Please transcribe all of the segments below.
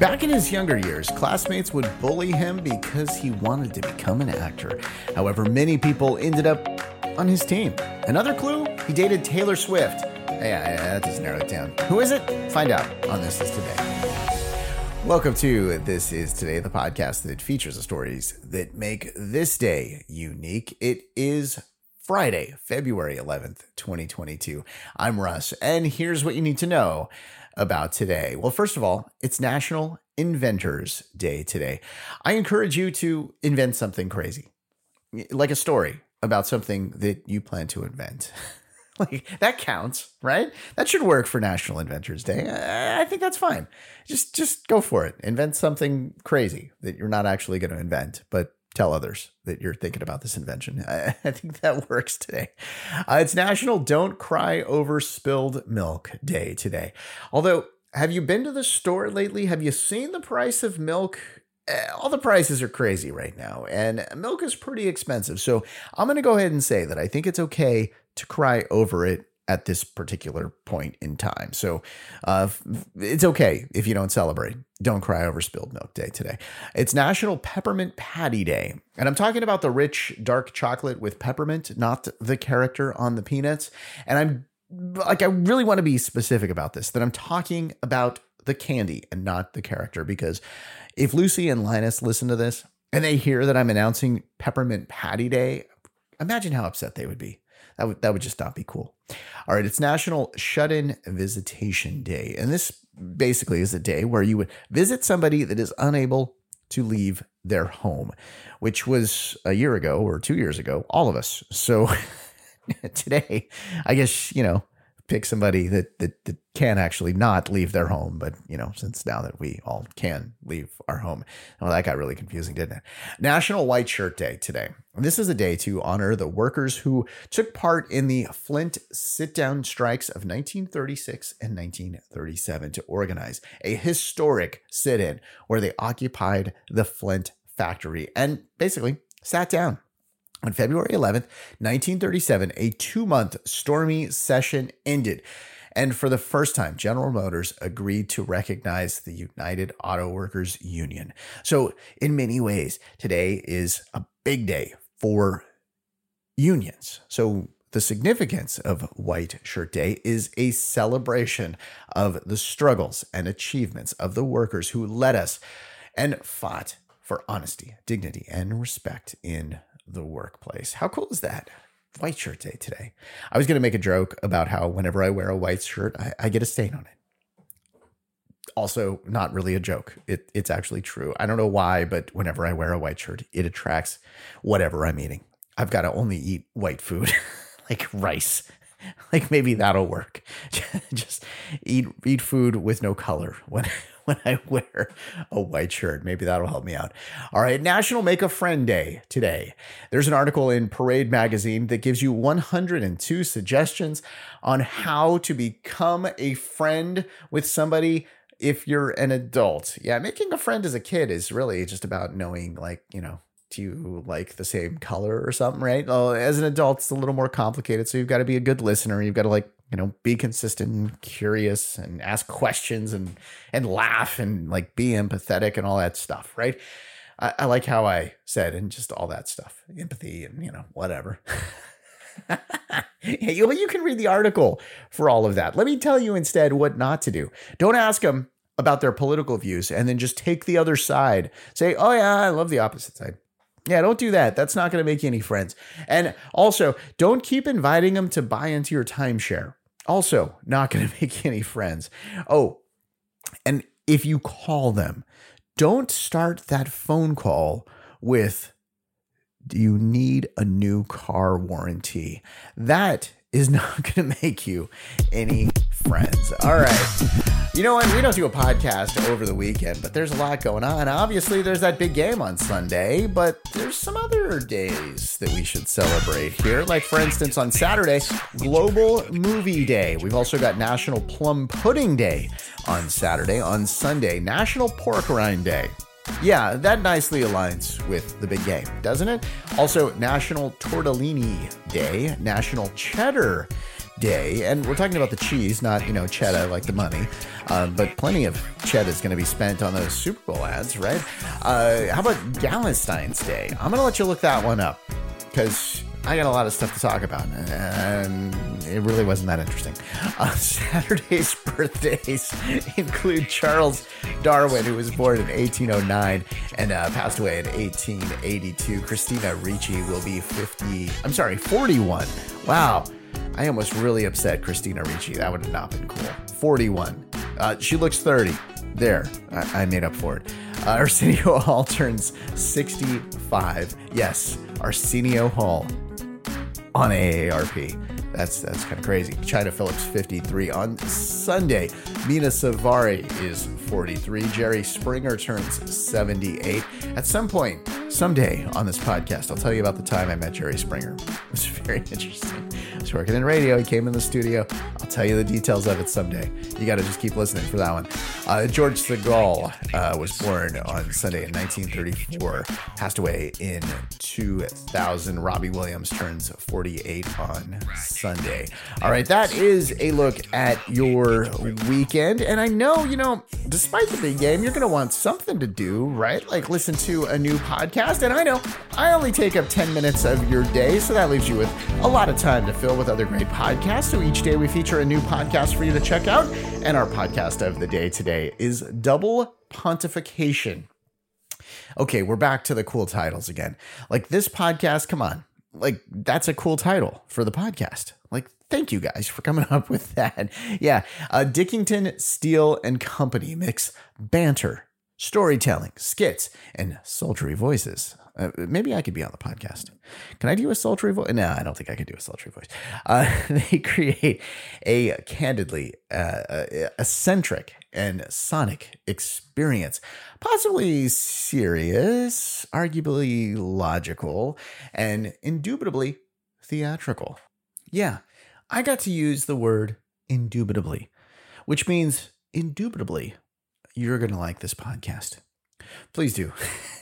Back in his younger years, classmates would bully him because he wanted to become an actor. However, many people ended up on his team. Another clue? He dated Taylor Swift. Yeah, yeah, that doesn't narrow it down. Who is it? Find out on This Is Today. Welcome to This Is Today, the podcast that features the stories that make this day unique. It is Friday, February 11th, 2022. I'm Russ, and here's what you need to know about today? Well, first of all, it's National Inventors Day today. I encourage you to invent something crazy, like a story about something that you plan to invent. like that counts, right? That should work for National Inventors Day. I think that's fine. Just just go for it. Invent something crazy that you're not actually going to invent, but tell others that you're thinking about this invention. I, I think that works today. Uh, it's National Don't Cry Over Spilled Milk Day today. Although, have you been to the store lately? Have you seen the price of milk? Eh, all the prices are crazy right now, and milk is pretty expensive. So, I'm going to go ahead and say that I think it's okay to cry over it at this particular point in time. So uh, it's okay if you don't celebrate. Don't cry over spilled milk day today. It's National Peppermint Patty Day. And I'm talking about the rich dark chocolate with peppermint, not the character on the peanuts. And I'm like, I really want to be specific about this that I'm talking about the candy and not the character because if Lucy and Linus listen to this and they hear that I'm announcing Peppermint Patty Day, imagine how upset they would be. That would that would just not be cool. All right, it's National Shut-in Visitation Day, and this basically is a day where you would visit somebody that is unable to leave their home, which was a year ago or 2 years ago, all of us. So today, I guess, you know, pick somebody that, that that can actually not leave their home but you know since now that we all can leave our home. Well that got really confusing didn't it? National white shirt day today. This is a day to honor the workers who took part in the flint sit-down strikes of 1936 and 1937 to organize a historic sit-in where they occupied the flint factory and basically sat down on February 11th, 1937, a two month stormy session ended. And for the first time, General Motors agreed to recognize the United Auto Workers Union. So, in many ways, today is a big day for unions. So, the significance of White Shirt Day is a celebration of the struggles and achievements of the workers who led us and fought for honesty, dignity, and respect in the workplace. How cool is that? White shirt day today. I was going to make a joke about how whenever I wear a white shirt, I, I get a stain on it. Also, not really a joke. It, it's actually true. I don't know why, but whenever I wear a white shirt, it attracts whatever I'm eating. I've got to only eat white food, like rice. Like maybe that'll work. Just eat eat food with no color when when I wear a white shirt. Maybe that'll help me out. All right, National Make a Friend Day today. There's an article in Parade magazine that gives you 102 suggestions on how to become a friend with somebody if you're an adult. Yeah, making a friend as a kid is really just about knowing, like, you know, do you like the same color or something, right? Well, as an adult, it's a little more complicated. So you've got to be a good listener. You've got to like you know be consistent and curious and ask questions and and laugh and like be empathetic and all that stuff right i, I like how i said and just all that stuff empathy and you know whatever you, you can read the article for all of that let me tell you instead what not to do don't ask them about their political views and then just take the other side say oh yeah i love the opposite side yeah, don't do that. That's not going to make you any friends. And also, don't keep inviting them to buy into your timeshare. Also, not going to make any friends. Oh, and if you call them, don't start that phone call with, Do you need a new car warranty? That is not going to make you any friends. All right. You know what? We don't do a podcast over the weekend, but there's a lot going on. Obviously, there's that big game on Sunday, but there's some other days that we should celebrate here. Like, for instance, on Saturday, Global Movie Day. We've also got National Plum Pudding Day on Saturday. On Sunday, National Pork Rind Day. Yeah, that nicely aligns with the big game, doesn't it? Also, National Tortellini Day, National Cheddar Day, and we're talking about the cheese, not you know cheddar like the money, uh, but plenty of cheddar is going to be spent on those Super Bowl ads, right? Uh, how about Galentine's Day? I'm going to let you look that one up because I got a lot of stuff to talk about, and it really wasn't that interesting. Uh, Saturday's birthdays include Charles Darwin, who was born in 1809 and uh, passed away in 1882. Christina Ricci will be 50, I'm sorry, 41. Wow. I almost really upset Christina Ricci. That would have not been cool. 41. Uh, she looks 30. There, I, I made up for it. Uh, Arsenio Hall turns 65. Yes, Arsenio Hall on AARP. That's that's kind of crazy. Chynna Phillips 53 on Sunday. Mina Suvari is 43. Jerry Springer turns 78. At some point, someday on this podcast, I'll tell you about the time I met Jerry Springer. It was very interesting. Was working in radio. He came in the studio. I'll tell you the details of it someday. You got to just keep listening for that one. Uh, George Segal uh, was born on Sunday in 1934, passed away in 2000. Robbie Williams turns 48 on Sunday. All right, that is a look at your weekend. And I know, you know, despite the big game, you're going to want something to do, right? Like listen to a new podcast. And I know I only take up 10 minutes of your day, so that leaves you with a lot of time to fill with other great podcasts. So each day we feature a new podcast for you to check out. And our podcast of the day today is Double Pontification. Okay, we're back to the cool titles again. Like this podcast, come on. Like that's a cool title for the podcast. Like thank you guys for coming up with that. Yeah, uh, Dickington Steel and Company mix banter, storytelling, skits, and sultry voices. Uh, maybe I could be on the podcast. Can I do a sultry voice? No, I don't think I can do a sultry voice. Uh, they create a candidly uh, eccentric and sonic experience, possibly serious, arguably logical, and indubitably theatrical. Yeah, I got to use the word indubitably, which means indubitably you're going to like this podcast please do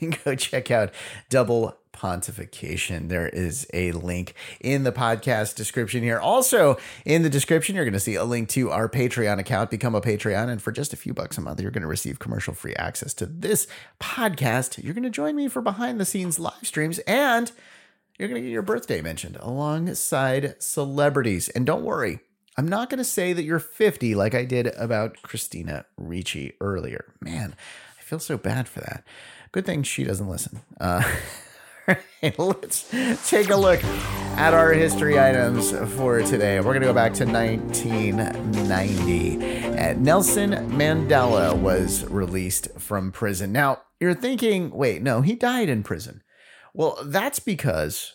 go check out Double Pontification. There is a link in the podcast description here. Also, in the description, you're going to see a link to our Patreon account. Become a Patreon, and for just a few bucks a month, you're going to receive commercial free access to this podcast. You're going to join me for behind the scenes live streams and you're going to get your birthday mentioned alongside celebrities. And don't worry, I'm not going to say that you're 50 like I did about Christina Ricci earlier. Man, I feel so bad for that. Good thing she doesn't listen. Uh, let's take a look at our history items for today. We're going to go back to 1990. Uh, Nelson Mandela was released from prison. Now, you're thinking, wait, no, he died in prison. Well, that's because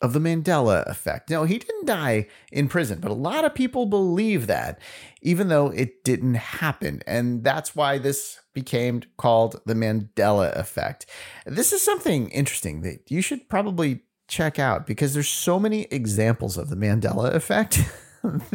of the Mandela effect. No, he didn't die in prison, but a lot of people believe that, even though it didn't happen. And that's why this became called the Mandela effect. This is something interesting that you should probably check out because there's so many examples of the Mandela effect.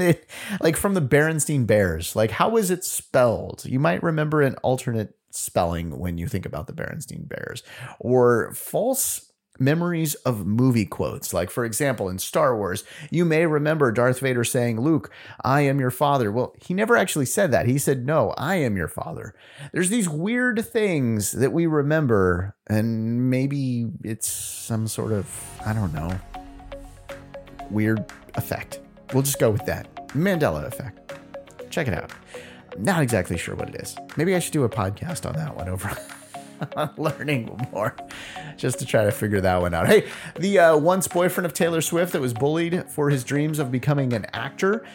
like from the Berenstain Bears, like how is it spelled? You might remember an alternate spelling when you think about the Berenstain Bears, or false memories of movie quotes. Like, for example, in Star Wars, you may remember Darth Vader saying, Luke, I am your father. Well, he never actually said that. He said, No, I am your father. There's these weird things that we remember, and maybe it's some sort of, I don't know, weird effect. We'll just go with that Mandela effect. Check it out. Not exactly sure what it is. Maybe I should do a podcast on that one over. learning more just to try to figure that one out. Hey, the uh, once boyfriend of Taylor Swift that was bullied for his dreams of becoming an actor.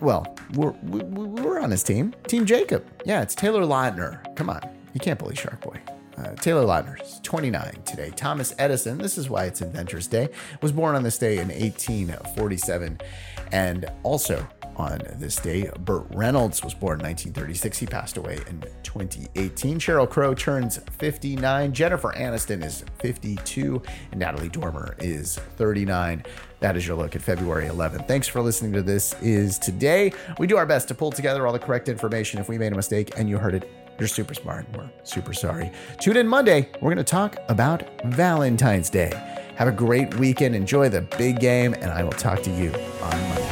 Well, we're, we're on his team. Team Jacob. Yeah, it's Taylor Lautner. Come on. You can't bully Shark Boy. Uh, Taylor Lautner is 29 today. Thomas Edison, this is why it's Inventors Day, was born on this day in 1847. And also on this day. Burt Reynolds was born in 1936. He passed away in 2018. Sheryl Crow turns 59. Jennifer Aniston is 52. And Natalie Dormer is 39. That is your look at February 11th. Thanks for listening to This Is Today. We do our best to pull together all the correct information. If we made a mistake and you heard it, you're super smart. We're super sorry. Tune in Monday. We're going to talk about Valentine's Day. Have a great weekend. Enjoy the big game, and I will talk to you on Monday.